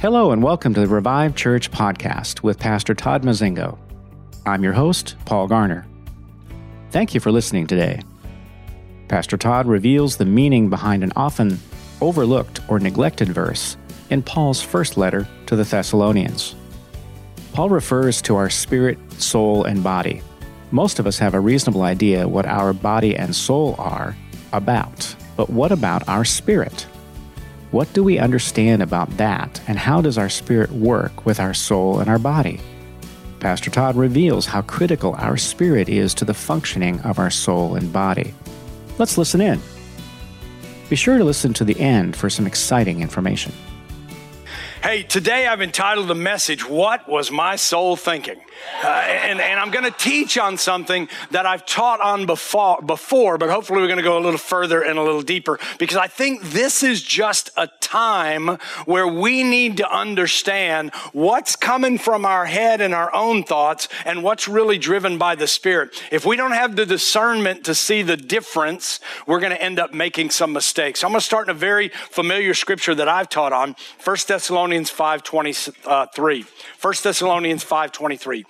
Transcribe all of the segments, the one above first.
Hello, and welcome to the Revive Church podcast with Pastor Todd Mazingo. I'm your host, Paul Garner. Thank you for listening today. Pastor Todd reveals the meaning behind an often overlooked or neglected verse in Paul's first letter to the Thessalonians. Paul refers to our spirit, soul, and body. Most of us have a reasonable idea what our body and soul are about, but what about our spirit? What do we understand about that, and how does our spirit work with our soul and our body? Pastor Todd reveals how critical our spirit is to the functioning of our soul and body. Let's listen in. Be sure to listen to the end for some exciting information. Hey, today I've entitled the message, What Was My Soul Thinking? Uh, and, and, I'm going to teach on something that I've taught on before, before, but hopefully we're going to go a little further and a little deeper because I think this is just a time where we need to understand what's coming from our head and our own thoughts and what's really driven by the Spirit. If we don't have the discernment to see the difference, we're going to end up making some mistakes. I'm going to start in a very familiar scripture that I've taught on, 1 Thessalonians 5.23. 1 Thessalonians 5.23.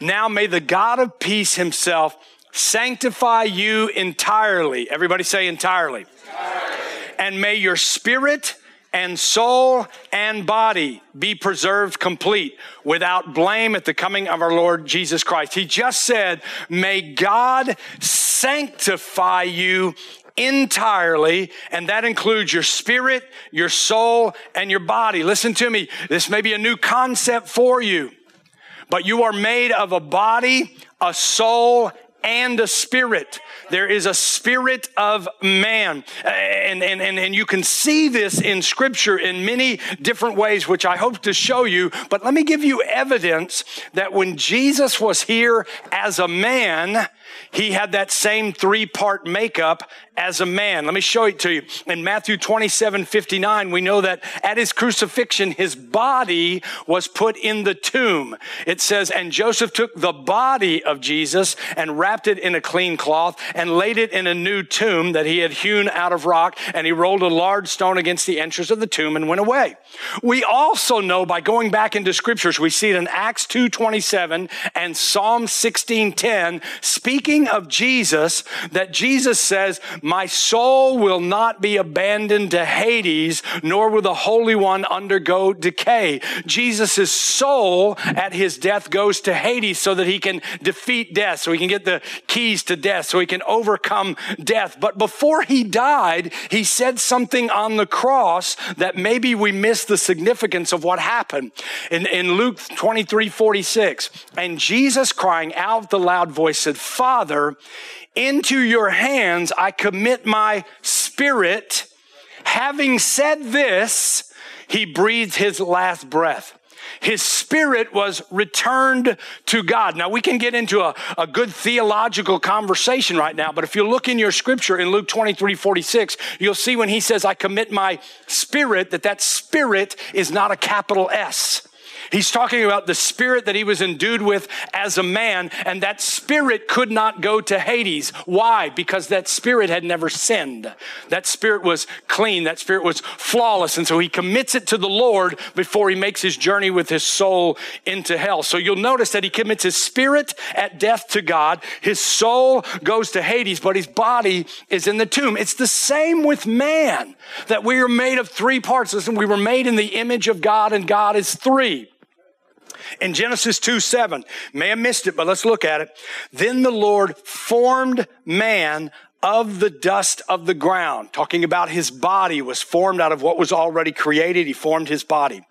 Now may the God of peace himself sanctify you entirely. Everybody say entirely. entirely. And may your spirit and soul and body be preserved complete without blame at the coming of our Lord Jesus Christ. He just said, may God sanctify you entirely, and that includes your spirit, your soul, and your body. Listen to me. This may be a new concept for you. But you are made of a body, a soul, and a spirit. There is a spirit of man. And, and, and, and you can see this in scripture in many different ways, which I hope to show you. But let me give you evidence that when Jesus was here as a man, he had that same three part makeup as a man. Let me show it to you. In Matthew 27 59, we know that at his crucifixion, his body was put in the tomb. It says, And Joseph took the body of Jesus and wrapped it in a clean cloth and laid it in a new tomb that he had hewn out of rock. And he rolled a large stone against the entrance of the tomb and went away. We also know by going back into scriptures, we see it in Acts 2 27 and Psalm 16 10, speaking of Jesus, that Jesus says, my soul will not be abandoned to Hades, nor will the Holy One undergo decay. Jesus' soul at his death goes to Hades so that he can defeat death, so he can get the keys to death, so he can overcome death. But before he died, he said something on the cross that maybe we miss the significance of what happened. In, in Luke 23 46, and Jesus crying out with a loud voice said, Father, into your hands I commit my spirit. Having said this, he breathed his last breath. His spirit was returned to God. Now, we can get into a, a good theological conversation right now, but if you look in your scripture in Luke 23 46, you'll see when he says, I commit my spirit, that that spirit is not a capital S. He's talking about the spirit that he was endued with as a man, and that spirit could not go to Hades. Why? Because that spirit had never sinned. That spirit was clean. That spirit was flawless. And so he commits it to the Lord before he makes his journey with his soul into hell. So you'll notice that he commits his spirit at death to God. His soul goes to Hades, but his body is in the tomb. It's the same with man that we are made of three parts. Listen, we were made in the image of God and God is three in Genesis 2 7. May have missed it, but let's look at it. Then the Lord formed man of the dust of the ground, talking about his body was formed out of what was already created. He formed his body.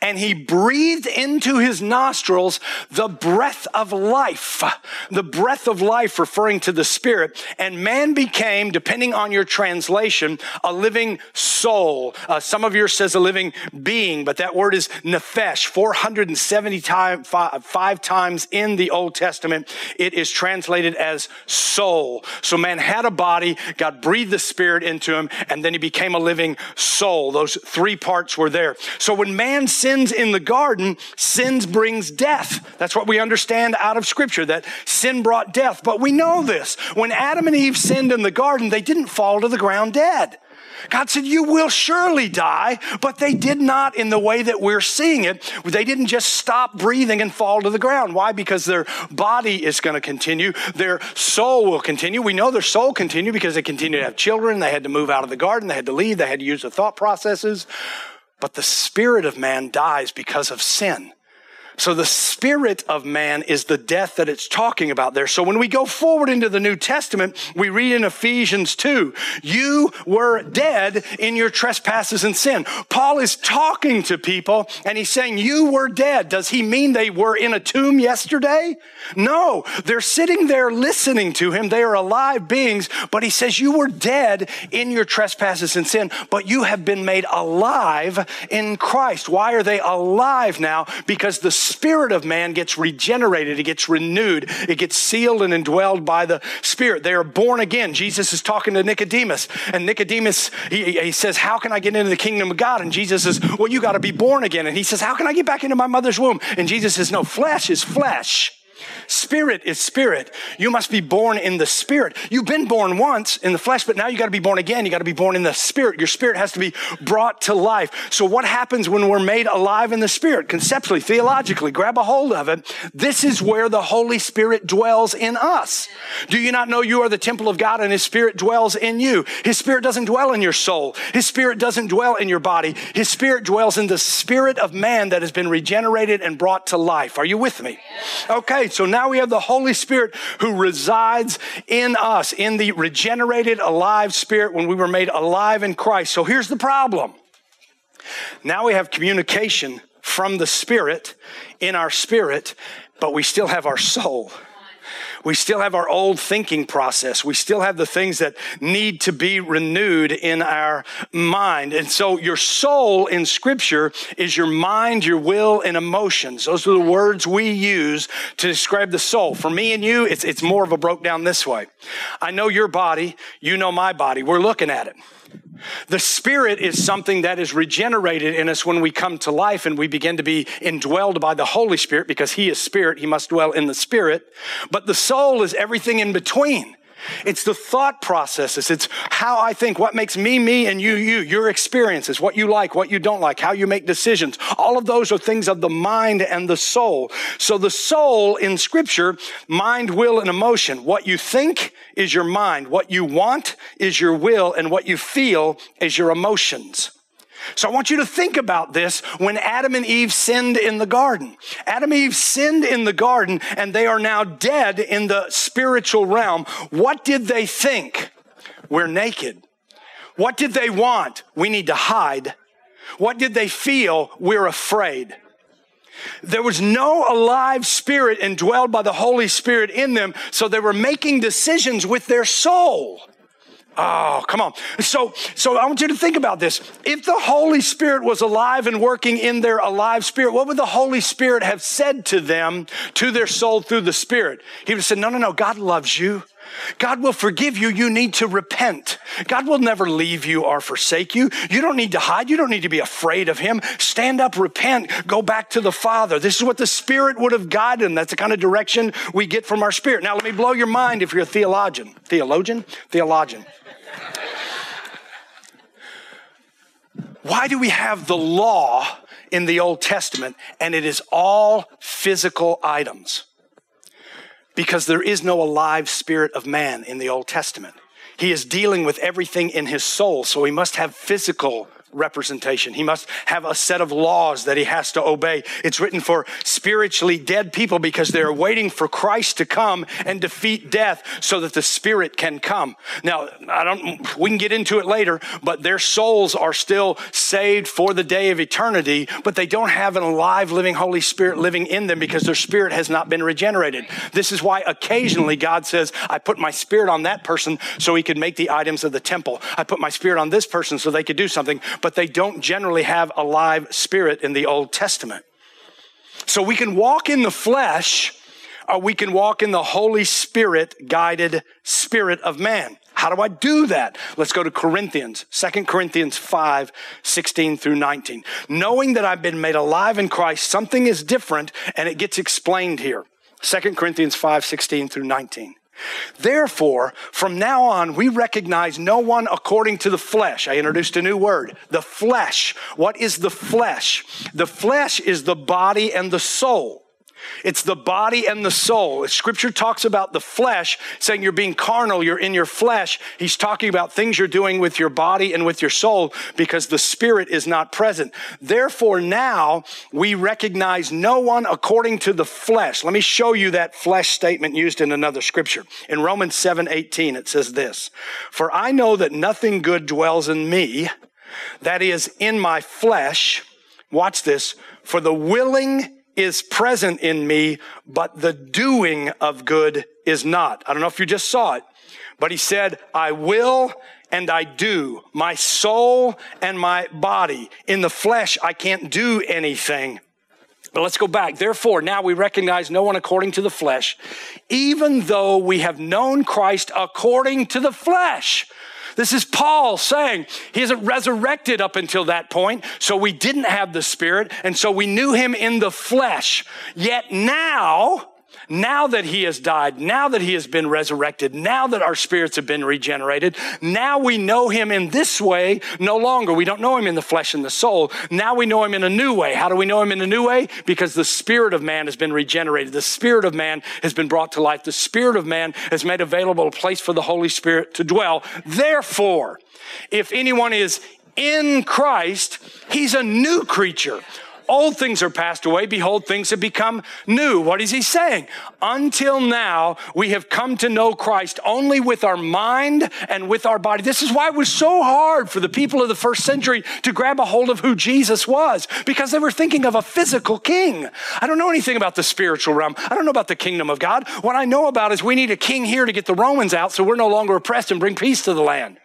And he breathed into his nostrils the breath of life, the breath of life referring to the spirit. And man became, depending on your translation, a living soul. Uh, some of yours says a living being, but that word is nephesh, 470 time, five, five times in the Old Testament. It is translated as soul. So man had a body, God breathed the spirit into him, and then he became a living soul. Those three parts were there. So when man sins in the garden, sins brings death. That's what we understand out of scripture, that sin brought death. But we know this. When Adam and Eve sinned in the garden, they didn't fall to the ground dead. God said, You will surely die, but they did not in the way that we're seeing it. They didn't just stop breathing and fall to the ground. Why? Because their body is going to continue, their soul will continue. We know their soul continued because they continued to have children, they had to move out of the garden, they had to leave, they had to use the thought processes. But the spirit of man dies because of sin. So the spirit of man is the death that it's talking about there. So when we go forward into the New Testament, we read in Ephesians 2, you were dead in your trespasses and sin. Paul is talking to people and he's saying you were dead. Does he mean they were in a tomb yesterday? No, they're sitting there listening to him. They are alive beings, but he says you were dead in your trespasses and sin, but you have been made alive in Christ. Why are they alive now? Because the spirit of man gets regenerated, it gets renewed, it gets sealed and indwelled by the spirit. They are born again. Jesus is talking to Nicodemus, and Nicodemus, he, he says, How can I get into the kingdom of God? And Jesus says, Well, you got to be born again. And he says, How can I get back into my mother's womb? And Jesus says, No, flesh is flesh. Spirit is spirit. You must be born in the spirit. You've been born once in the flesh, but now you got to be born again. You got to be born in the spirit. Your spirit has to be brought to life. So what happens when we're made alive in the spirit? Conceptually, theologically, grab a hold of it. This is where the Holy Spirit dwells in us. Do you not know you are the temple of God and his spirit dwells in you? His spirit doesn't dwell in your soul. His spirit doesn't dwell in your body. His spirit dwells in the spirit of man that has been regenerated and brought to life. Are you with me? Okay. So now we have the Holy Spirit who resides in us, in the regenerated, alive spirit when we were made alive in Christ. So here's the problem. Now we have communication from the Spirit in our spirit, but we still have our soul. We still have our old thinking process. We still have the things that need to be renewed in our mind. And so your soul in scripture is your mind, your will, and emotions. Those are the words we use to describe the soul. For me and you, it's, it's more of a broke down this way. I know your body. You know my body. We're looking at it. The Spirit is something that is regenerated in us when we come to life and we begin to be indwelled by the Holy Spirit because He is Spirit. He must dwell in the Spirit. But the soul is everything in between. It's the thought processes. It's how I think, what makes me me and you you, your experiences, what you like, what you don't like, how you make decisions. All of those are things of the mind and the soul. So the soul in scripture, mind, will, and emotion. What you think is your mind. What you want is your will. And what you feel is your emotions. So I want you to think about this when Adam and Eve sinned in the garden. Adam and Eve sinned in the garden and they are now dead in the spiritual realm. What did they think? We're naked. What did they want? We need to hide. What did they feel? We're afraid. There was no alive spirit indwelled by the Holy Spirit in them, so they were making decisions with their soul. Oh, come on. So, so I want you to think about this. If the Holy Spirit was alive and working in their alive spirit, what would the Holy Spirit have said to them, to their soul through the Spirit? He would have said, no, no, no, God loves you. God will forgive you. You need to repent. God will never leave you or forsake you. You don't need to hide. You don't need to be afraid of Him. Stand up, repent, go back to the Father. This is what the Spirit would have guided them. That's the kind of direction we get from our Spirit. Now, let me blow your mind if you're a theologian. Theologian? Theologian. Why do we have the law in the Old Testament and it is all physical items? Because there is no alive spirit of man in the Old Testament. He is dealing with everything in his soul, so he must have physical representation. He must have a set of laws that he has to obey. It's written for spiritually dead people because they're waiting for Christ to come and defeat death so that the spirit can come. Now, I don't, we can get into it later, but their souls are still saved for the day of eternity, but they don't have an alive, living Holy Spirit living in them because their spirit has not been regenerated. This is why occasionally God says, I put my spirit on that person so he could make the items of the temple. I put my spirit on this person so they could do something but they don't generally have a live spirit in the Old Testament. So we can walk in the flesh, or we can walk in the Holy Spirit guided spirit of man. How do I do that? Let's go to Corinthians, 2 Corinthians 5, 16 through 19. Knowing that I've been made alive in Christ, something is different and it gets explained here. 2 Corinthians 5, 16 through 19. Therefore, from now on, we recognize no one according to the flesh. I introduced a new word, the flesh. What is the flesh? The flesh is the body and the soul. It's the body and the soul. Scripture talks about the flesh, saying you're being carnal, you're in your flesh. He's talking about things you're doing with your body and with your soul because the spirit is not present. Therefore, now we recognize no one according to the flesh. Let me show you that flesh statement used in another scripture. In Romans 7 18, it says this For I know that nothing good dwells in me, that is, in my flesh. Watch this. For the willing is present in me, but the doing of good is not. I don't know if you just saw it, but he said, I will and I do. My soul and my body. In the flesh, I can't do anything. But let's go back. Therefore, now we recognize no one according to the flesh, even though we have known Christ according to the flesh. This is Paul saying he isn't resurrected up until that point, so we didn't have the Spirit, and so we knew him in the flesh. Yet now, now that he has died, now that he has been resurrected, now that our spirits have been regenerated, now we know him in this way no longer. We don't know him in the flesh and the soul. Now we know him in a new way. How do we know him in a new way? Because the spirit of man has been regenerated. The spirit of man has been brought to life. The spirit of man has made available a place for the Holy Spirit to dwell. Therefore, if anyone is in Christ, he's a new creature. Old things are passed away. Behold, things have become new. What is he saying? Until now, we have come to know Christ only with our mind and with our body. This is why it was so hard for the people of the first century to grab a hold of who Jesus was because they were thinking of a physical king. I don't know anything about the spiritual realm. I don't know about the kingdom of God. What I know about is we need a king here to get the Romans out so we're no longer oppressed and bring peace to the land.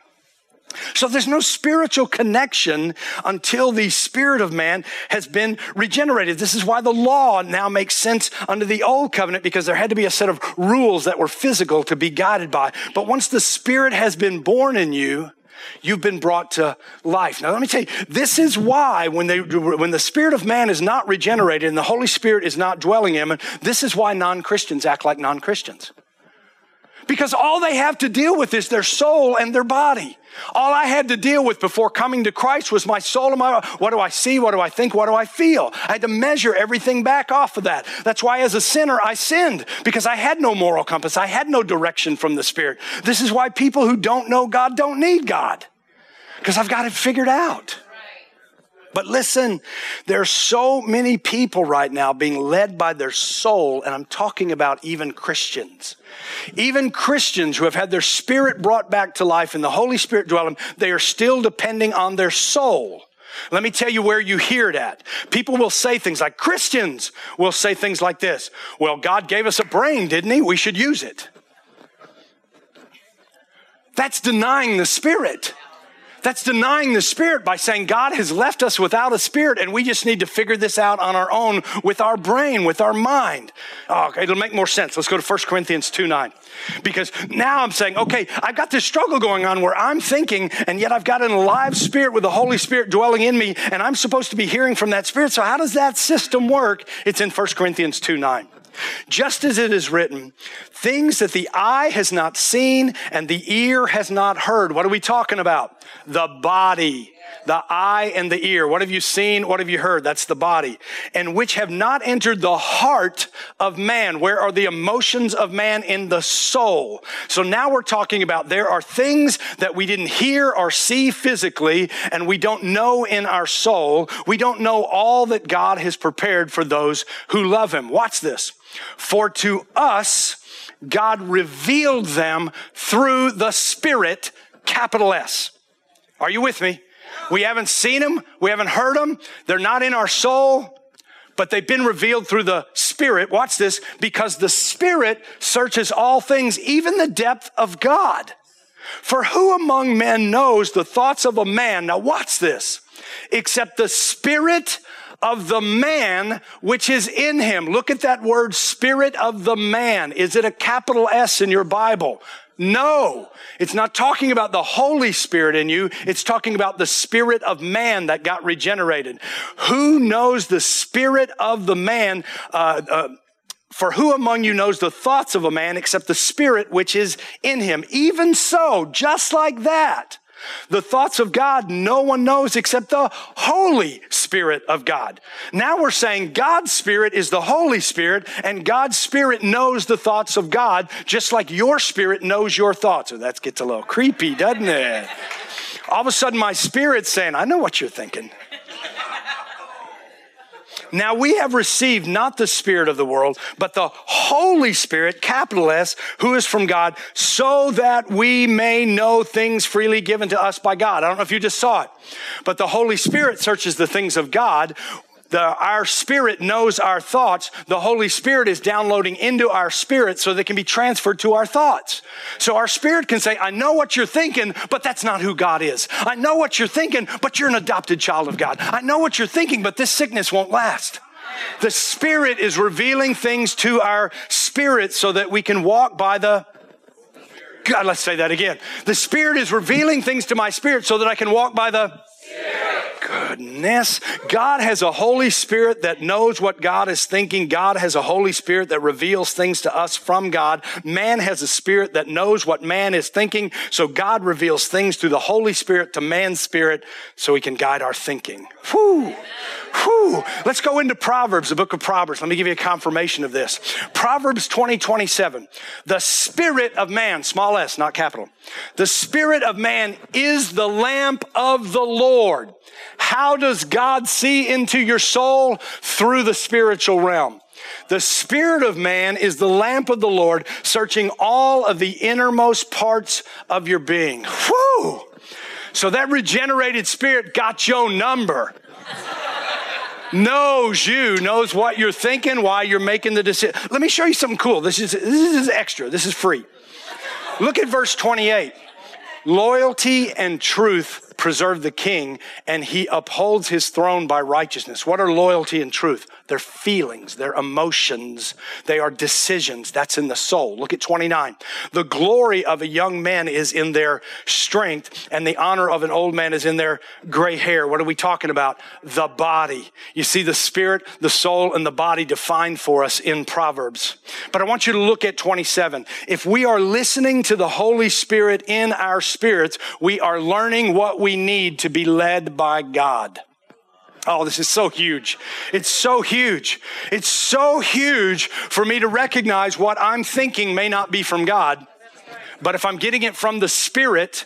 So there's no spiritual connection until the spirit of man has been regenerated. This is why the law now makes sense under the old covenant because there had to be a set of rules that were physical to be guided by. But once the spirit has been born in you, you've been brought to life. Now let me tell you, this is why when they, when the spirit of man is not regenerated and the Holy Spirit is not dwelling in him, this is why non-Christians act like non-Christians. Because all they have to deal with is their soul and their body. All I had to deal with before coming to Christ was my soul and my, what do I see? What do I think? What do I feel? I had to measure everything back off of that. That's why as a sinner, I sinned because I had no moral compass. I had no direction from the Spirit. This is why people who don't know God don't need God because I've got it figured out. But listen, there are so many people right now being led by their soul, and I'm talking about even Christians. Even Christians who have had their spirit brought back to life and the Holy Spirit dwelling, they are still depending on their soul. Let me tell you where you hear it at. People will say things like, Christians will say things like this. Well, God gave us a brain, didn't he? We should use it. That's denying the Spirit. That's denying the Spirit by saying God has left us without a Spirit and we just need to figure this out on our own with our brain, with our mind. Oh, okay, it'll make more sense. Let's go to 1 Corinthians 2 9. Because now I'm saying, okay, I've got this struggle going on where I'm thinking, and yet I've got an alive spirit with the Holy Spirit dwelling in me, and I'm supposed to be hearing from that spirit. So, how does that system work? It's in 1 Corinthians 2 9. Just as it is written, things that the eye has not seen and the ear has not heard. What are we talking about? The body. The eye and the ear. What have you seen? What have you heard? That's the body. And which have not entered the heart of man. Where are the emotions of man in the soul? So now we're talking about there are things that we didn't hear or see physically and we don't know in our soul. We don't know all that God has prepared for those who love him. Watch this. For to us, God revealed them through the Spirit, capital S. Are you with me? We haven't seen them. We haven't heard them. They're not in our soul, but they've been revealed through the Spirit. Watch this, because the Spirit searches all things, even the depth of God. For who among men knows the thoughts of a man? Now watch this. Except the Spirit of the man which is in him. Look at that word, spirit of the man. Is it a capital S in your Bible? No, it's not talking about the Holy Spirit in you. It's talking about the spirit of man that got regenerated. Who knows the spirit of the man? Uh, uh, For who among you knows the thoughts of a man except the spirit which is in him? Even so, just like that, the thoughts of God no one knows except the Holy Spirit of God. Now we're saying God's Spirit is the Holy Spirit and God's Spirit knows the thoughts of God just like your Spirit knows your thoughts. So that gets a little creepy, doesn't it? All of a sudden my Spirit's saying, I know what you're thinking. Now we have received not the Spirit of the world, but the Holy Spirit, capital S, who is from God, so that we may know things freely given to us by God. I don't know if you just saw it, but the Holy Spirit searches the things of God the, our spirit knows our thoughts. The Holy Spirit is downloading into our spirit so they can be transferred to our thoughts. So our spirit can say, I know what you're thinking, but that's not who God is. I know what you're thinking, but you're an adopted child of God. I know what you're thinking, but this sickness won't last. The Spirit is revealing things to our spirit so that we can walk by the God, let's say that again. The Spirit is revealing things to my spirit so that I can walk by the Goodness. God has a Holy Spirit that knows what God is thinking. God has a Holy Spirit that reveals things to us from God. Man has a spirit that knows what man is thinking. So God reveals things through the Holy Spirit to man's spirit so he can guide our thinking. Whew. Whew. Let's go into Proverbs, the book of Proverbs. Let me give you a confirmation of this. Proverbs 20, 27. The spirit of man, small s, not capital. The spirit of man is the lamp of the Lord. How does God see into your soul? Through the spiritual realm. The spirit of man is the lamp of the Lord, searching all of the innermost parts of your being. Whew. So that regenerated spirit got your number knows you, knows what you're thinking, why you're making the decision. Let me show you something cool. This is, this is extra. This is free. Look at verse 28. Loyalty and truth preserve the king, and he upholds his throne by righteousness. What are loyalty and truth? They're feelings, they're emotions, they are decisions. That's in the soul. Look at 29. The glory of a young man is in their strength, and the honor of an old man is in their gray hair. What are we talking about? The body. You see the spirit, the soul, and the body defined for us in Proverbs. But I want you to look at 27. If we are listening to the Holy Spirit in our spirits, we are learning what we need to be led by God. Oh, this is so huge. It's so huge. It's so huge for me to recognize what I'm thinking may not be from God. But if I'm getting it from the Spirit,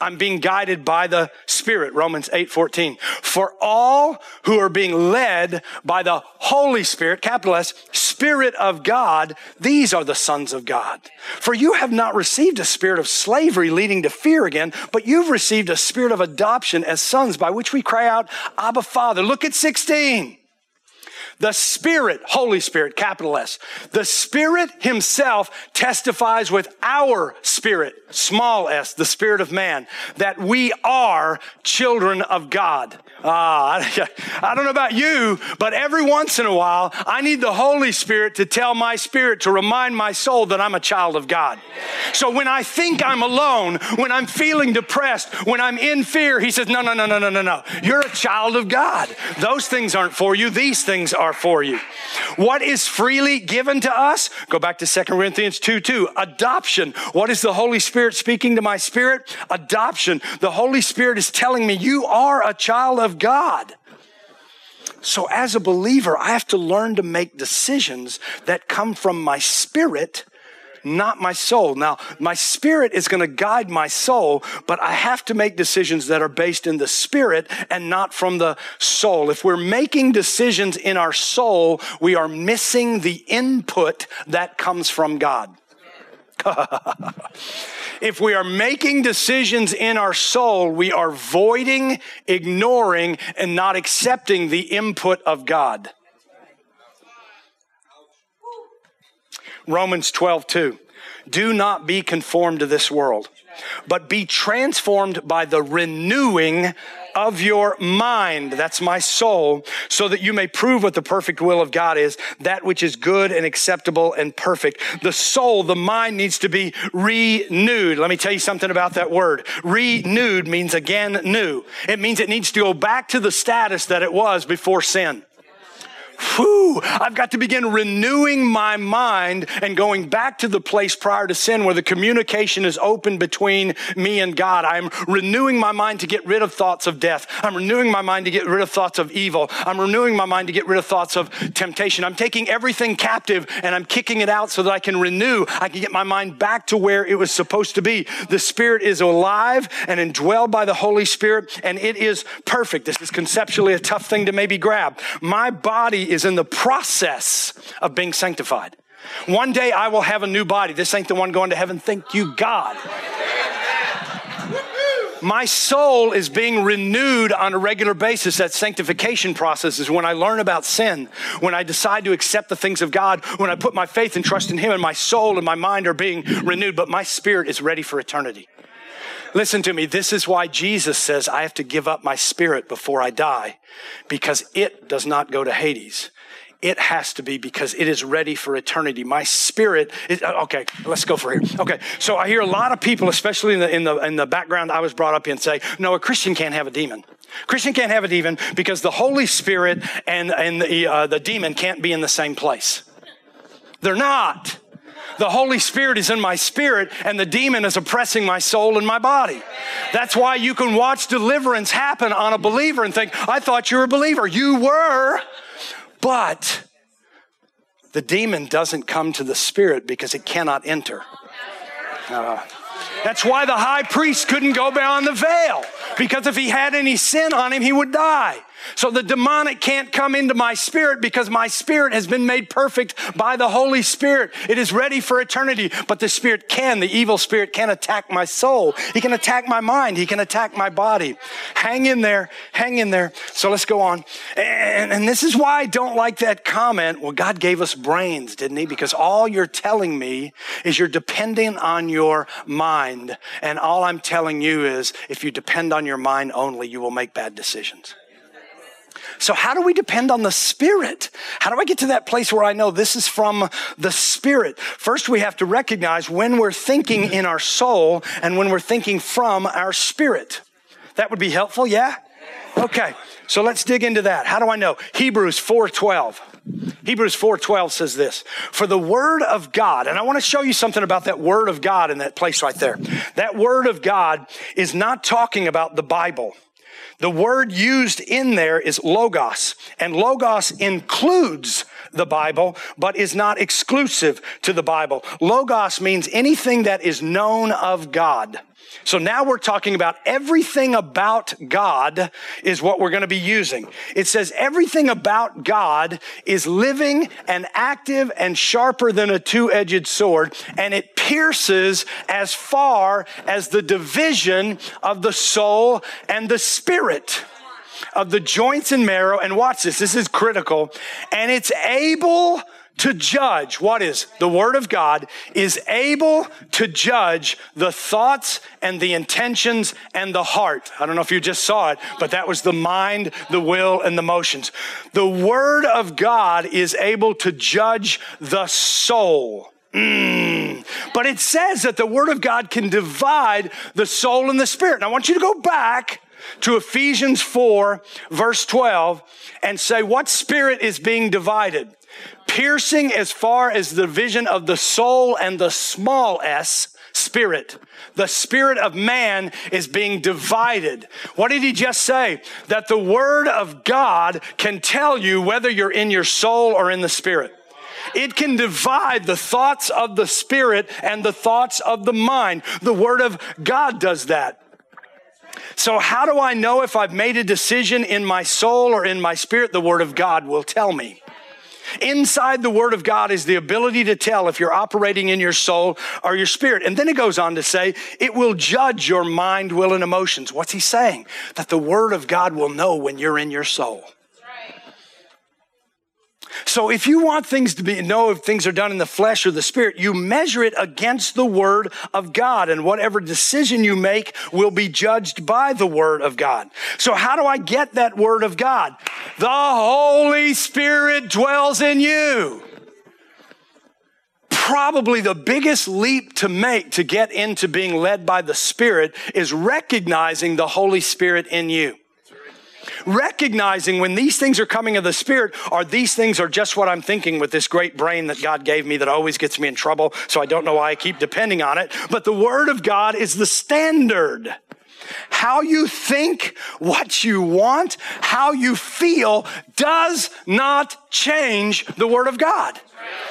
I'm being guided by the Spirit, Romans 8 14. For all who are being led by the Holy Spirit, capital S, Spirit of God, these are the sons of God. For you have not received a spirit of slavery leading to fear again, but you've received a spirit of adoption as sons by which we cry out, Abba Father. Look at 16. The Spirit, Holy Spirit, capital S, the Spirit Himself testifies with our spirit, small s, the Spirit of man, that we are children of God. Ah, I don't know about you, but every once in a while, I need the Holy Spirit to tell my spirit, to remind my soul that I'm a child of God. So when I think I'm alone, when I'm feeling depressed, when I'm in fear, He says, No, no, no, no, no, no, no. You're a child of God. Those things aren't for you, these things are for you. What is freely given to us? Go back to 2 Corinthians 2 2. Adoption. What is the Holy Spirit speaking to my spirit? Adoption. The Holy Spirit is telling me, You are a child of God. So as a believer, I have to learn to make decisions that come from my spirit, not my soul. Now, my spirit is going to guide my soul, but I have to make decisions that are based in the spirit and not from the soul. If we're making decisions in our soul, we are missing the input that comes from God. if we are making decisions in our soul, we are voiding, ignoring, and not accepting the input of God. Romans 12, 2. Do not be conformed to this world, but be transformed by the renewing of your mind. That's my soul, so that you may prove what the perfect will of God is, that which is good and acceptable and perfect. The soul, the mind needs to be renewed. Let me tell you something about that word. Renewed means again new. It means it needs to go back to the status that it was before sin. Whew, I've got to begin renewing my mind and going back to the place prior to sin where the communication is open between me and God. I'm renewing my mind to get rid of thoughts of death. I'm renewing my mind to get rid of thoughts of evil. I'm renewing my mind to get rid of thoughts of temptation. I'm taking everything captive and I'm kicking it out so that I can renew. I can get my mind back to where it was supposed to be. The Spirit is alive and indwelled by the Holy Spirit, and it is perfect. This is conceptually a tough thing to maybe grab. My body is in the process of being sanctified. One day I will have a new body. This ain't the one going to heaven. Thank you, God. My soul is being renewed on a regular basis. That sanctification process is when I learn about sin, when I decide to accept the things of God, when I put my faith and trust in Him, and my soul and my mind are being renewed, but my spirit is ready for eternity. Listen to me. This is why Jesus says I have to give up my spirit before I die because it does not go to Hades. It has to be because it is ready for eternity. My spirit is, okay, let's go for here. Okay. So I hear a lot of people, especially in the, in the, in the background I was brought up in say, no, a Christian can't have a demon. Christian can't have a demon because the Holy Spirit and, and the, uh, the demon can't be in the same place. They're not. The Holy Spirit is in my spirit and the demon is oppressing my soul and my body. That's why you can watch deliverance happen on a believer and think, I thought you were a believer. You were, but the demon doesn't come to the spirit because it cannot enter. Uh, that's why the high priest couldn't go beyond the veil because if he had any sin on him, he would die. So the demonic can't come into my spirit because my spirit has been made perfect by the Holy Spirit. It is ready for eternity, but the spirit can, the evil spirit can attack my soul. He can attack my mind. He can attack my body. Hang in there. Hang in there. So let's go on. And, and this is why I don't like that comment. Well, God gave us brains, didn't he? Because all you're telling me is you're depending on your mind. And all I'm telling you is if you depend on your mind only, you will make bad decisions. So how do we depend on the Spirit? How do I get to that place where I know this is from the Spirit? First, we have to recognize when we're thinking mm-hmm. in our soul and when we're thinking from our spirit. That would be helpful, yeah? Okay. So let's dig into that. How do I know? Hebrews 4:12. Hebrews 4:12 says this, "For the word of God, and I want to show you something about that word of God in that place right there. That word of God is not talking about the Bible. The word used in there is logos, and logos includes the Bible, but is not exclusive to the Bible. Logos means anything that is known of God. So now we're talking about everything about God is what we're going to be using. It says everything about God is living and active and sharper than a two-edged sword, and it pierces as far as the division of the soul and the spirit of the joints and marrow. And watch this. This is critical. And it's able to judge what is the word of God is able to judge the thoughts and the intentions and the heart. I don't know if you just saw it, but that was the mind, the will, and the motions. The word of God is able to judge the soul. Mm. But it says that the word of God can divide the soul and the spirit. And I want you to go back to Ephesians 4, verse 12, and say, What spirit is being divided? Piercing as far as the vision of the soul and the small s spirit. The spirit of man is being divided. What did he just say? That the word of God can tell you whether you're in your soul or in the spirit. It can divide the thoughts of the spirit and the thoughts of the mind. The word of God does that. So how do I know if I've made a decision in my soul or in my spirit? The word of God will tell me. Inside the Word of God is the ability to tell if you're operating in your soul or your spirit. And then it goes on to say, it will judge your mind, will, and emotions. What's he saying? That the Word of God will know when you're in your soul. So if you want things to be, know if things are done in the flesh or the spirit, you measure it against the word of God and whatever decision you make will be judged by the word of God. So how do I get that word of God? The Holy Spirit dwells in you. Probably the biggest leap to make to get into being led by the Spirit is recognizing the Holy Spirit in you. Recognizing when these things are coming of the Spirit, are these things are just what I'm thinking with this great brain that God gave me that always gets me in trouble, so I don't know why I keep depending on it. But the Word of God is the standard. How you think, what you want, how you feel does not change the Word of God.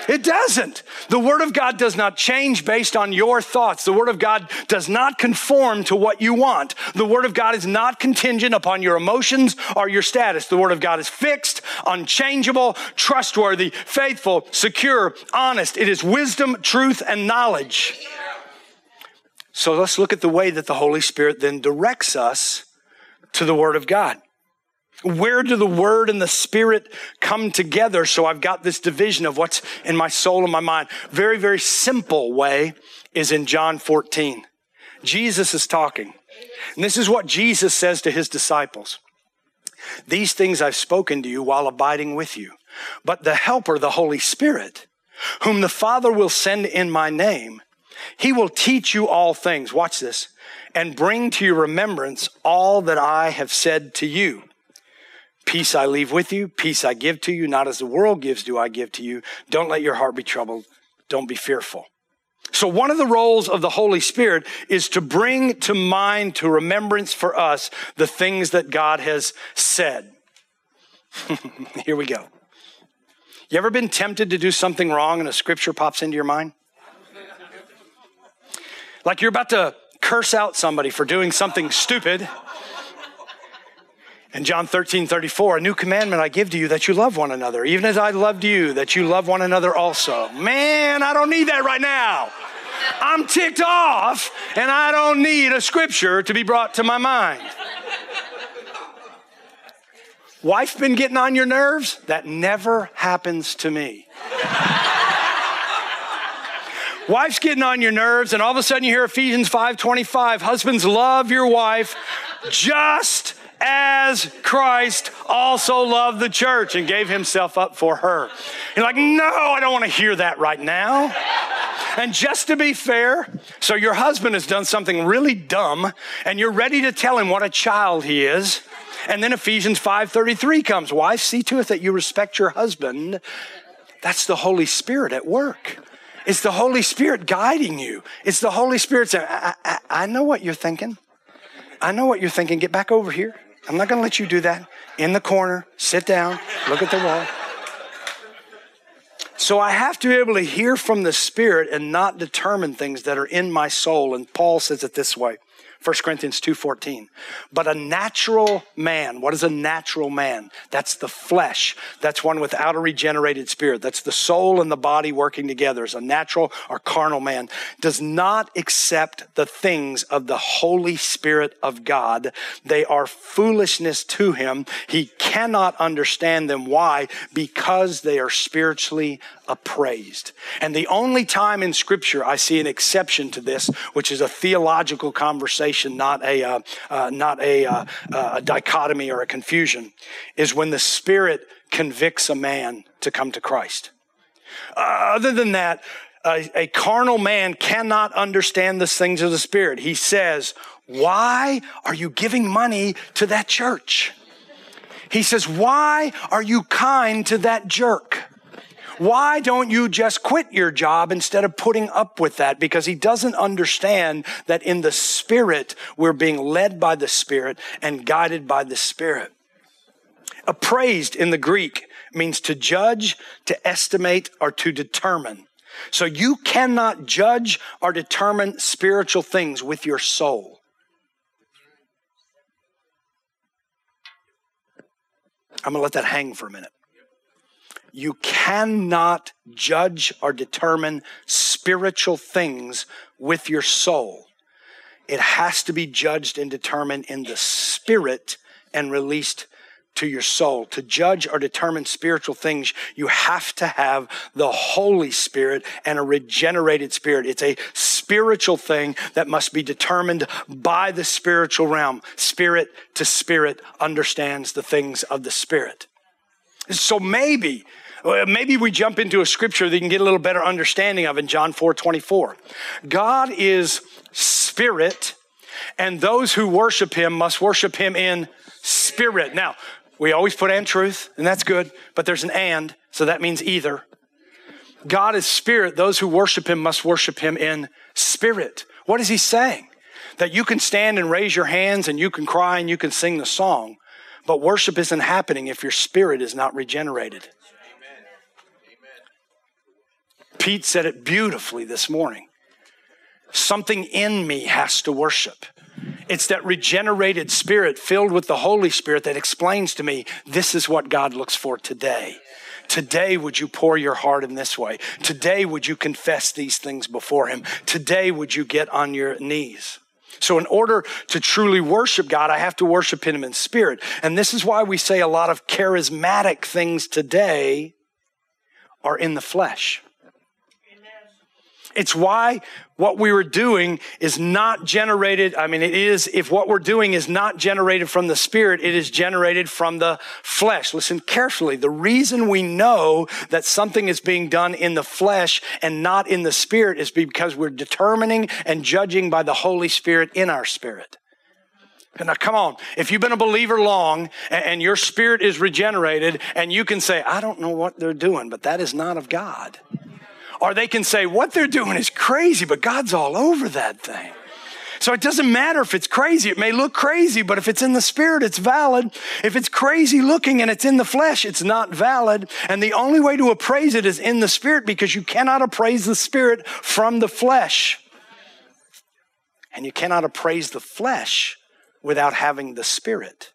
It doesn't. The Word of God does not change based on your thoughts. The Word of God does not conform to what you want. The Word of God is not contingent upon your emotions or your status. The Word of God is fixed, unchangeable, trustworthy, faithful, secure, honest. It is wisdom, truth, and knowledge. So let's look at the way that the Holy Spirit then directs us to the Word of God. Where do the Word and the Spirit come together? So I've got this division of what's in my soul and my mind. Very, very simple way is in John 14. Jesus is talking. And this is what Jesus says to his disciples. These things I've spoken to you while abiding with you. But the Helper, the Holy Spirit, whom the Father will send in my name, he will teach you all things. Watch this. And bring to your remembrance all that I have said to you. Peace I leave with you. Peace I give to you. Not as the world gives do I give to you. Don't let your heart be troubled. Don't be fearful. So one of the roles of the Holy Spirit is to bring to mind, to remembrance for us, the things that God has said. Here we go. You ever been tempted to do something wrong and a scripture pops into your mind? Like you're about to curse out somebody for doing something stupid. And John 13, 34, a new commandment I give to you that you love one another, even as I loved you, that you love one another also. Man, I don't need that right now. I'm ticked off and I don't need a scripture to be brought to my mind. Wife been getting on your nerves? That never happens to me. Wife's getting on your nerves, and all of a sudden you hear Ephesians 5:25. Husbands, love your wife just as Christ also loved the church and gave himself up for her. You're like, no, I don't want to hear that right now. And just to be fair, so your husband has done something really dumb, and you're ready to tell him what a child he is. And then Ephesians 5:33 comes. Wife, see to it that you respect your husband. That's the Holy Spirit at work. It's the Holy Spirit guiding you. It's the Holy Spirit saying, I, I, I know what you're thinking. I know what you're thinking. Get back over here. I'm not going to let you do that. In the corner, sit down, look at the wall. So I have to be able to hear from the Spirit and not determine things that are in my soul. And Paul says it this way 1 Corinthians 2:14. But a natural man, what is a natural man? That's the flesh. That's one without a regenerated spirit. That's the soul and the body working together as a natural or carnal man does not accept the things of the Holy Spirit of God. They are foolishness to him. He cannot understand them. Why? Because they are spiritually appraised. And the only time in scripture I see an exception to this, which is a theological conversation, not a, uh, uh, not a, uh, uh, a dichotomy or a confusion, is when the Spirit convicts a man to come to Christ. Other than that, a, a carnal man cannot understand the things of the Spirit. He says, why are you giving money to that church? He says, why are you kind to that jerk? Why don't you just quit your job instead of putting up with that? Because he doesn't understand that in the Spirit, we're being led by the Spirit and guided by the Spirit. Appraised in the Greek means to judge, to estimate, or to determine. So you cannot judge or determine spiritual things with your soul. I'm going to let that hang for a minute. You cannot judge or determine spiritual things with your soul. It has to be judged and determined in the spirit and released to your soul. To judge or determine spiritual things, you have to have the Holy Spirit and a regenerated spirit. It's a spiritual thing that must be determined by the spiritual realm. Spirit to spirit understands the things of the spirit. So maybe Maybe we jump into a scripture that you can get a little better understanding of in John 4 24. God is spirit, and those who worship him must worship him in spirit. Now, we always put and truth, and that's good, but there's an and, so that means either. God is spirit. Those who worship him must worship him in spirit. What is he saying? That you can stand and raise your hands and you can cry and you can sing the song, but worship isn't happening if your spirit is not regenerated. Pete said it beautifully this morning. Something in me has to worship. It's that regenerated spirit filled with the Holy Spirit that explains to me this is what God looks for today. Today, would you pour your heart in this way? Today, would you confess these things before Him? Today, would you get on your knees? So, in order to truly worship God, I have to worship Him in spirit. And this is why we say a lot of charismatic things today are in the flesh. It's why what we were doing is not generated. I mean, it is, if what we're doing is not generated from the spirit, it is generated from the flesh. Listen carefully. The reason we know that something is being done in the flesh and not in the spirit is because we're determining and judging by the Holy Spirit in our spirit. Now, come on. If you've been a believer long and your spirit is regenerated and you can say, I don't know what they're doing, but that is not of God. Or they can say, what they're doing is crazy, but God's all over that thing. So it doesn't matter if it's crazy. It may look crazy, but if it's in the spirit, it's valid. If it's crazy looking and it's in the flesh, it's not valid. And the only way to appraise it is in the spirit because you cannot appraise the spirit from the flesh. And you cannot appraise the flesh without having the spirit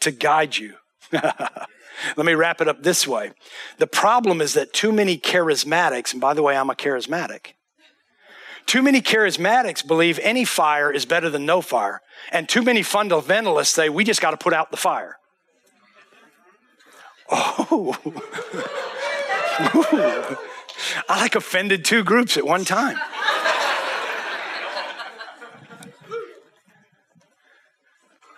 to guide you. Let me wrap it up this way. The problem is that too many charismatics, and by the way, I'm a charismatic, too many charismatics believe any fire is better than no fire. And too many fundamentalists say we just got to put out the fire. Oh. I like offended two groups at one time.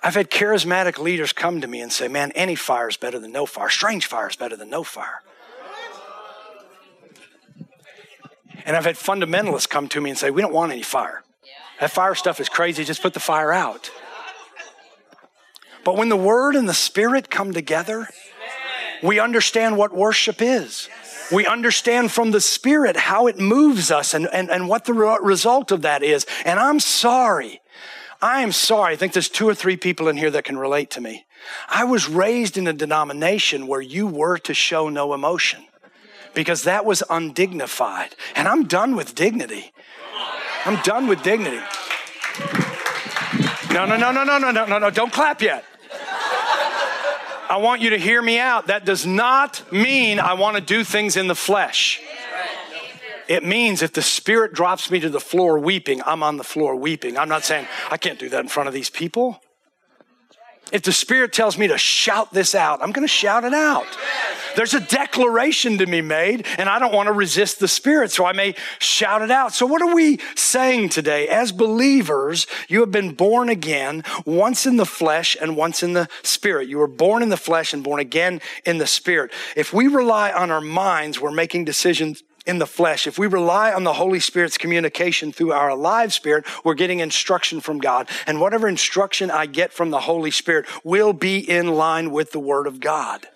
I've had charismatic leaders come to me and say, Man, any fire is better than no fire. Strange fire is better than no fire. And I've had fundamentalists come to me and say, We don't want any fire. That fire stuff is crazy. Just put the fire out. But when the Word and the Spirit come together, we understand what worship is. We understand from the Spirit how it moves us and, and, and what the result of that is. And I'm sorry I am sorry. I think there's two or three people in here that can relate to me. I was raised in a denomination where you were to show no emotion because that was undignified. And I'm done with dignity. I'm done with dignity. No, no, no, no, no, no, no, no, no. Don't clap yet. I want you to hear me out. That does not mean I want to do things in the flesh. It means if the Spirit drops me to the floor weeping, I'm on the floor weeping. I'm not saying I can't do that in front of these people. If the Spirit tells me to shout this out, I'm going to shout it out. There's a declaration to be made, and I don't want to resist the Spirit, so I may shout it out. So, what are we saying today? As believers, you have been born again, once in the flesh and once in the Spirit. You were born in the flesh and born again in the Spirit. If we rely on our minds, we're making decisions in the flesh. If we rely on the Holy Spirit's communication through our alive spirit, we're getting instruction from God. And whatever instruction I get from the Holy Spirit will be in line with the Word of God.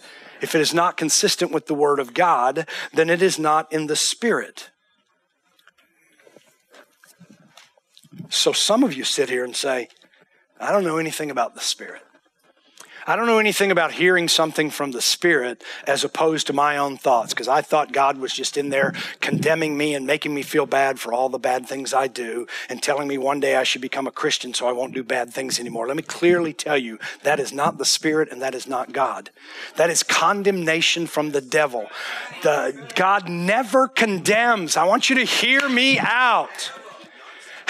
If it is not consistent with the Word of God, then it is not in the Spirit. So some of you sit here and say, I don't know anything about the Spirit. I don't know anything about hearing something from the Spirit as opposed to my own thoughts because I thought God was just in there condemning me and making me feel bad for all the bad things I do and telling me one day I should become a Christian so I won't do bad things anymore. Let me clearly tell you that is not the Spirit and that is not God. That is condemnation from the devil. The, God never condemns. I want you to hear me out.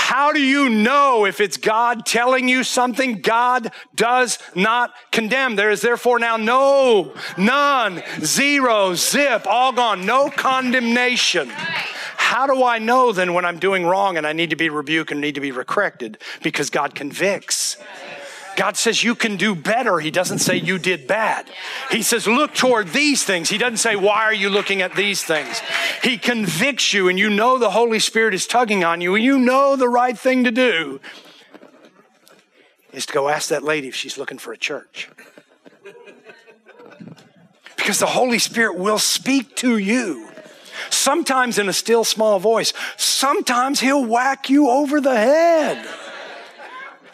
How do you know if it's God telling you something? God does not condemn. There is therefore now no, none, zero, zip, all gone, no condemnation. How do I know then when I'm doing wrong and I need to be rebuked and need to be corrected? Because God convicts. God says you can do better. He doesn't say you did bad. He says look toward these things. He doesn't say why are you looking at these things. He convicts you and you know the Holy Spirit is tugging on you and you know the right thing to do. is to go ask that lady if she's looking for a church. Because the Holy Spirit will speak to you. Sometimes in a still small voice. Sometimes he'll whack you over the head.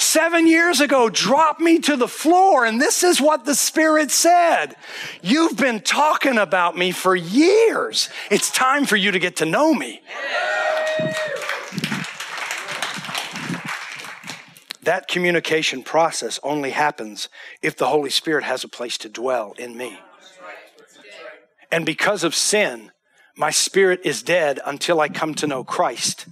Seven years ago, drop me to the floor, and this is what the Spirit said. You've been talking about me for years. It's time for you to get to know me. That communication process only happens if the Holy Spirit has a place to dwell in me. And because of sin, my spirit is dead until I come to know Christ.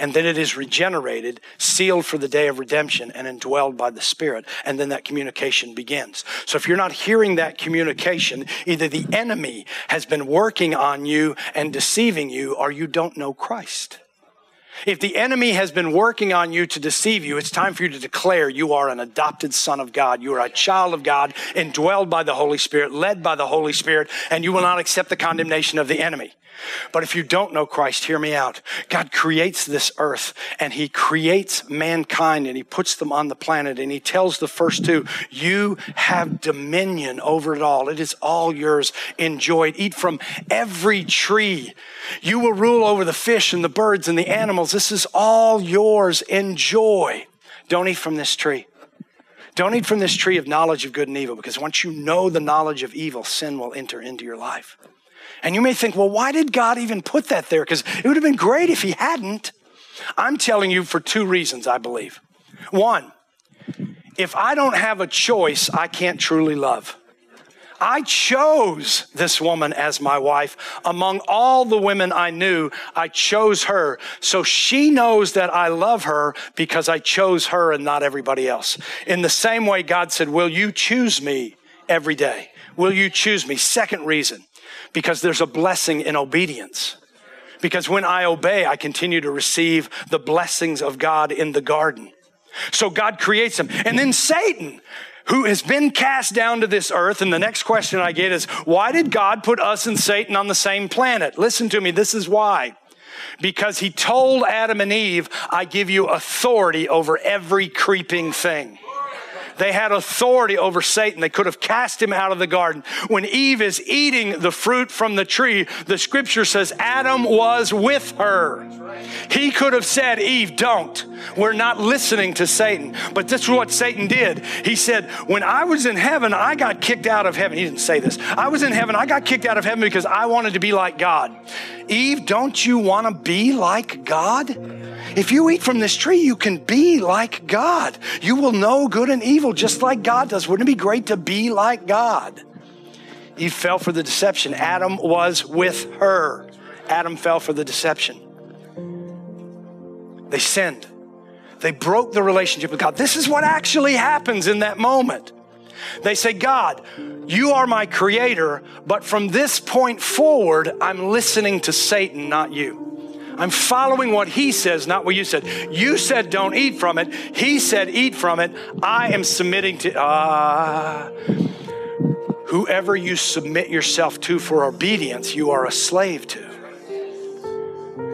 And then it is regenerated, sealed for the day of redemption, and indwelled by the Spirit. And then that communication begins. So if you're not hearing that communication, either the enemy has been working on you and deceiving you, or you don't know Christ. If the enemy has been working on you to deceive you, it's time for you to declare you are an adopted son of God. You are a child of God, indwelled by the Holy Spirit, led by the Holy Spirit, and you will not accept the condemnation of the enemy. But if you don't know Christ, hear me out. God creates this earth and he creates mankind and he puts them on the planet and he tells the first two, you have dominion over it all. It is all yours. Enjoy it. Eat from every tree. You will rule over the fish and the birds and the animals. This is all yours. Enjoy. Don't eat from this tree. Don't eat from this tree of knowledge of good and evil because once you know the knowledge of evil, sin will enter into your life. And you may think, well, why did God even put that there? Because it would have been great if He hadn't. I'm telling you for two reasons, I believe. One, if I don't have a choice, I can't truly love. I chose this woman as my wife. Among all the women I knew, I chose her. So she knows that I love her because I chose her and not everybody else. In the same way, God said, Will you choose me every day? Will you choose me? Second reason, because there's a blessing in obedience. Because when I obey, I continue to receive the blessings of God in the garden. So God creates them. And then Satan, who has been cast down to this earth. And the next question I get is, why did God put us and Satan on the same planet? Listen to me. This is why. Because he told Adam and Eve, I give you authority over every creeping thing. They had authority over Satan. They could have cast him out of the garden. When Eve is eating the fruit from the tree, the scripture says Adam was with her. He could have said, Eve, don't. We're not listening to Satan. But this is what Satan did. He said, When I was in heaven, I got kicked out of heaven. He didn't say this. I was in heaven, I got kicked out of heaven because I wanted to be like God. Eve, don't you want to be like God? If you eat from this tree, you can be like God. You will know good and evil just like God does. Wouldn't it be great to be like God? Eve fell for the deception. Adam was with her. Adam fell for the deception. They sinned. They broke the relationship with God. This is what actually happens in that moment. They say, God, you are my creator, but from this point forward, I'm listening to Satan, not you. I'm following what he says, not what you said. You said don't eat from it. He said eat from it. I am submitting to, ah. Uh, whoever you submit yourself to for obedience, you are a slave to.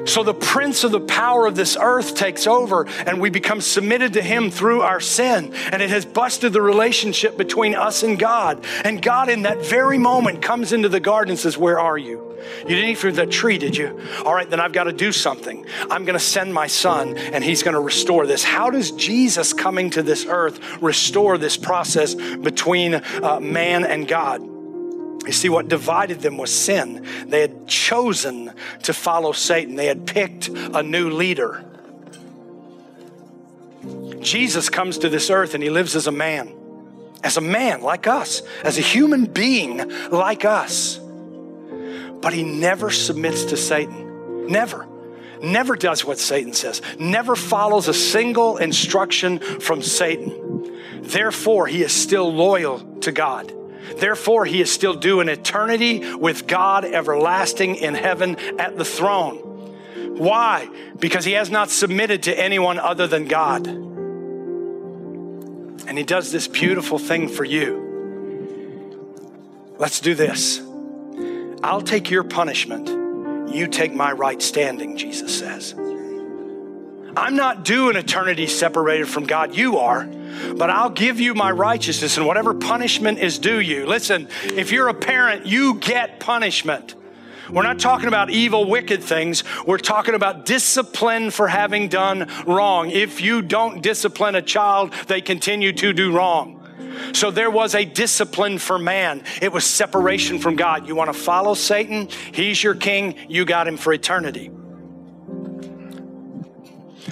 So the prince of the power of this earth takes over and we become submitted to him through our sin. And it has busted the relationship between us and God. And God, in that very moment, comes into the garden and says, Where are you? You didn't eat from that tree, did you? All right, then I've got to do something. I'm going to send my son and he's going to restore this. How does Jesus coming to this earth restore this process between uh, man and God? You see, what divided them was sin. They had chosen to follow Satan, they had picked a new leader. Jesus comes to this earth and he lives as a man, as a man like us, as a human being like us. But he never submits to Satan. Never. Never does what Satan says. Never follows a single instruction from Satan. Therefore, he is still loyal to God. Therefore, he is still an eternity with God everlasting in heaven at the throne. Why? Because he has not submitted to anyone other than God. And he does this beautiful thing for you. Let's do this. I'll take your punishment. You take my right standing, Jesus says. I'm not due an eternity separated from God. You are. but I'll give you my righteousness and whatever punishment is due you. Listen, if you're a parent, you get punishment. We're not talking about evil, wicked things. We're talking about discipline for having done wrong. If you don't discipline a child, they continue to do wrong. So there was a discipline for man. It was separation from God. You want to follow Satan? He's your king. You got him for eternity.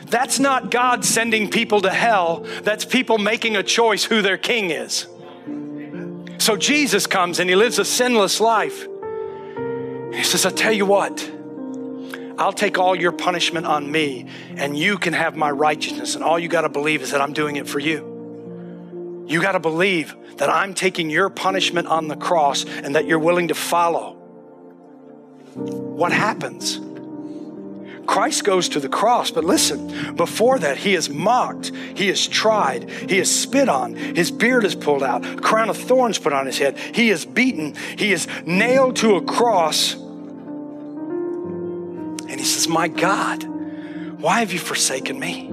That's not God sending people to hell. That's people making a choice who their king is. So Jesus comes and he lives a sinless life. He says, I tell you what, I'll take all your punishment on me and you can have my righteousness. And all you got to believe is that I'm doing it for you. You got to believe that I'm taking your punishment on the cross and that you're willing to follow. What happens? Christ goes to the cross, but listen, before that, he is mocked, he is tried, he is spit on, his beard is pulled out, a crown of thorns put on his head, he is beaten, he is nailed to a cross. And he says, My God, why have you forsaken me?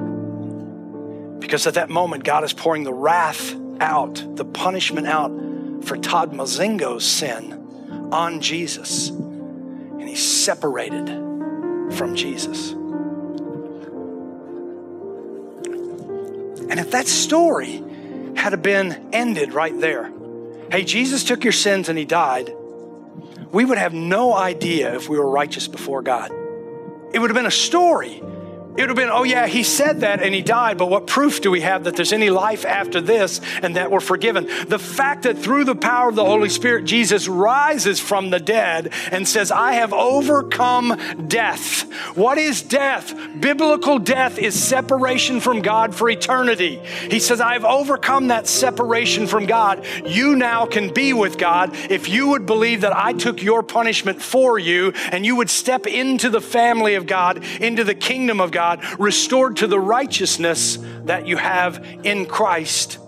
Because at that moment, God is pouring the wrath out, the punishment out for Todd Mozingo's sin on Jesus. And he's separated from Jesus. And if that story had been ended right there, hey, Jesus took your sins and he died, we would have no idea if we were righteous before God. It would have been a story it would have been, oh, yeah, he said that and he died, but what proof do we have that there's any life after this and that we're forgiven? The fact that through the power of the Holy Spirit, Jesus rises from the dead and says, I have overcome death. What is death? Biblical death is separation from God for eternity. He says, I've overcome that separation from God. You now can be with God if you would believe that I took your punishment for you and you would step into the family of God, into the kingdom of God God, restored to the righteousness that you have in Christ,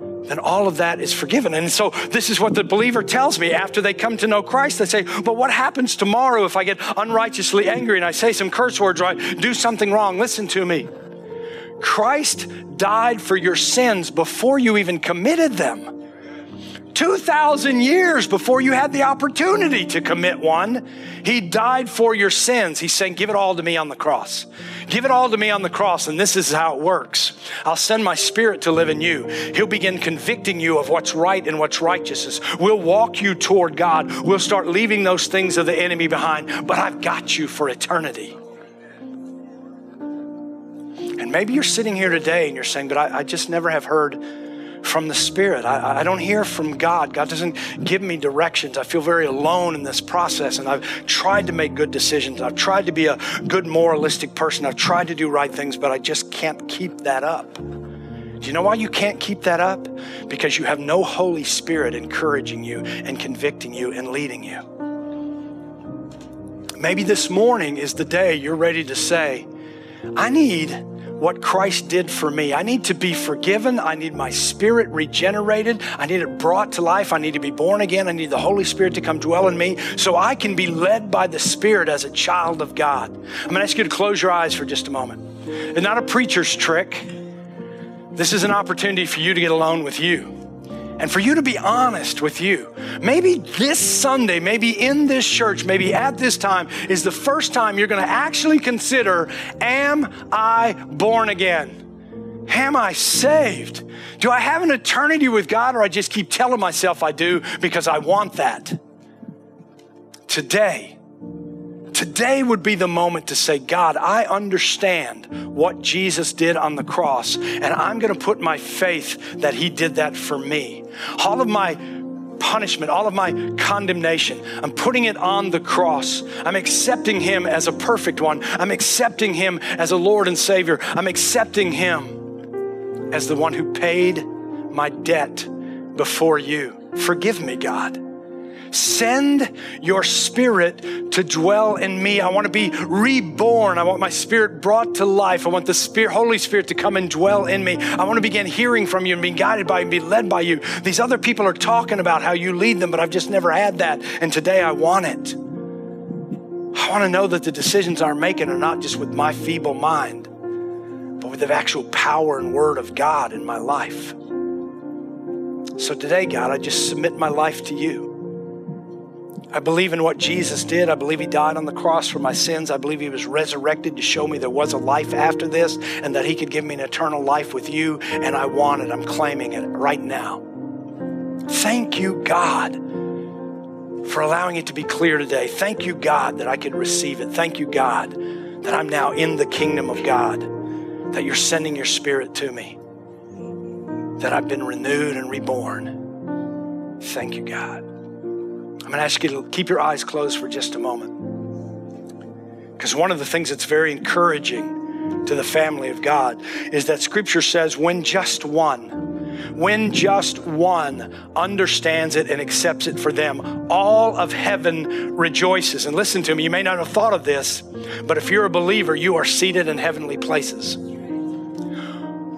then all of that is forgiven. And so this is what the believer tells me after they come to know Christ. They say, but what happens tomorrow if I get unrighteously angry and I say some curse words or I do something wrong? Listen to me. Christ died for your sins before you even committed them. 2,000 years before you had the opportunity to commit one. He died for your sins. He's saying, Give it all to me on the cross. Give it all to me on the cross, and this is how it works. I'll send my spirit to live in you. He'll begin convicting you of what's right and what's righteousness. We'll walk you toward God. We'll start leaving those things of the enemy behind, but I've got you for eternity. And maybe you're sitting here today and you're saying, But I, I just never have heard from the Spirit. I, I, don't hear from God. God doesn't give me directions. I feel very alone in this process, and I've tried to make good decisions. I've tried to be a good moralistic person. I've tried to do right things, but I just can't keep that up. Do you know why you can't keep that up? Because you have no Holy Spirit encouraging you and convicting you and leading you. Maybe this morning is the day you're ready to say, I need what Christ did for me. I need to be forgiven. I need my spirit regenerated. I need it brought to life. I need to be born again. I need the Holy Spirit to come dwell in me so I can be led by the Spirit as a child of God. I'm going to ask you to close your eyes for just a moment. It's not a preacher's trick. This is an opportunity for you to get alone with you and for you to be honest with you. Maybe this Sunday, maybe in this church, maybe at this time is the first time you're going to actually consider Am I born again? Am I saved? Do I have an eternity with God or I just keep telling myself I do because I want that? Today, Today would be the moment to say, God, I understand what Jesus did on the cross, and I'm going to put my faith that He did that for me. All of my punishment, all of my condemnation. I'm putting it on the cross. I'm accepting Him as a perfect one. I'm accepting Him as a Lord and Savior. I'm accepting Him as the one who paid my debt before you. Forgive me, God. Send your spirit to dwell in me. I want to be reborn. I want my spirit brought to life. I want the spirit, Holy Spirit to come and dwell in me. I want to begin hearing from you and being guided by you and be led by you. These other people are talking about how you lead them, but I've just never had that. And today I want it. I want to know that the decisions I'm making are not just with my feeble mind, but with with the actual power and word of God in my life. So today, God, I just submit my life to you. I believe in what Jesus did. I believe he died on the cross for my sins. I believe he was resurrected to show me there was a life after this and that he could give me an eternal life with you. And I want it. I'm claiming it right now. Thank you, God, for allowing it to be clear today. Thank you, God, that I could receive it. Thank you, God, that I'm now in the kingdom of God, that you're sending your spirit to me, that I've been renewed and reborn. Thank you, God. I'm going to ask you to keep your eyes closed for just a moment. Because one of the things that's very encouraging to the family of God is that scripture says, when just one, when just one understands it and accepts it for them, all of heaven rejoices. And listen to me, you may not have thought of this, but if you're a believer, you are seated in heavenly places.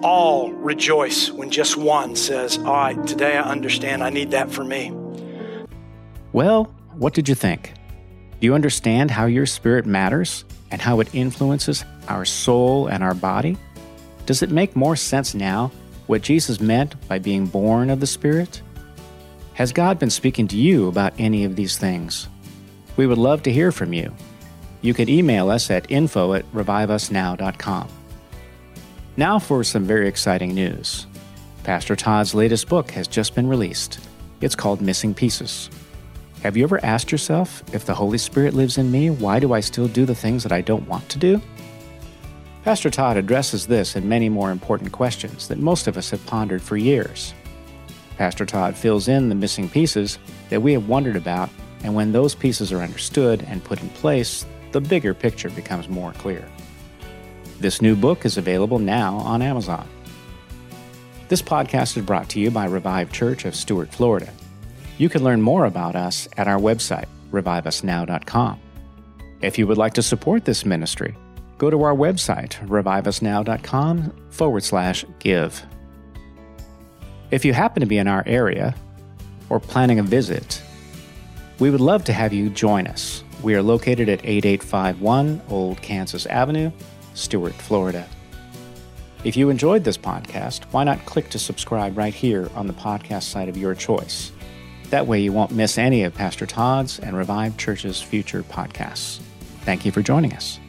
All rejoice when just one says, All right, today I understand, I need that for me. Well, what did you think? Do you understand how your spirit matters and how it influences our soul and our body? Does it make more sense now what Jesus meant by being born of the Spirit? Has God been speaking to you about any of these things? We would love to hear from you. You can email us at info at reviveusnow.com. Now for some very exciting news. Pastor Todd's latest book has just been released. It's called Missing Pieces. Have you ever asked yourself, if the Holy Spirit lives in me, why do I still do the things that I don't want to do? Pastor Todd addresses this and many more important questions that most of us have pondered for years. Pastor Todd fills in the missing pieces that we have wondered about, and when those pieces are understood and put in place, the bigger picture becomes more clear. This new book is available now on Amazon. This podcast is brought to you by Revive Church of Stuart, Florida. You can learn more about us at our website, reviveusnow.com. If you would like to support this ministry, go to our website, reviveusnow.com forward slash give. If you happen to be in our area or planning a visit, we would love to have you join us. We are located at 8851 Old Kansas Avenue, Stuart, Florida. If you enjoyed this podcast, why not click to subscribe right here on the podcast site of your choice? That way, you won't miss any of Pastor Todd's and Revive Church's future podcasts. Thank you for joining us.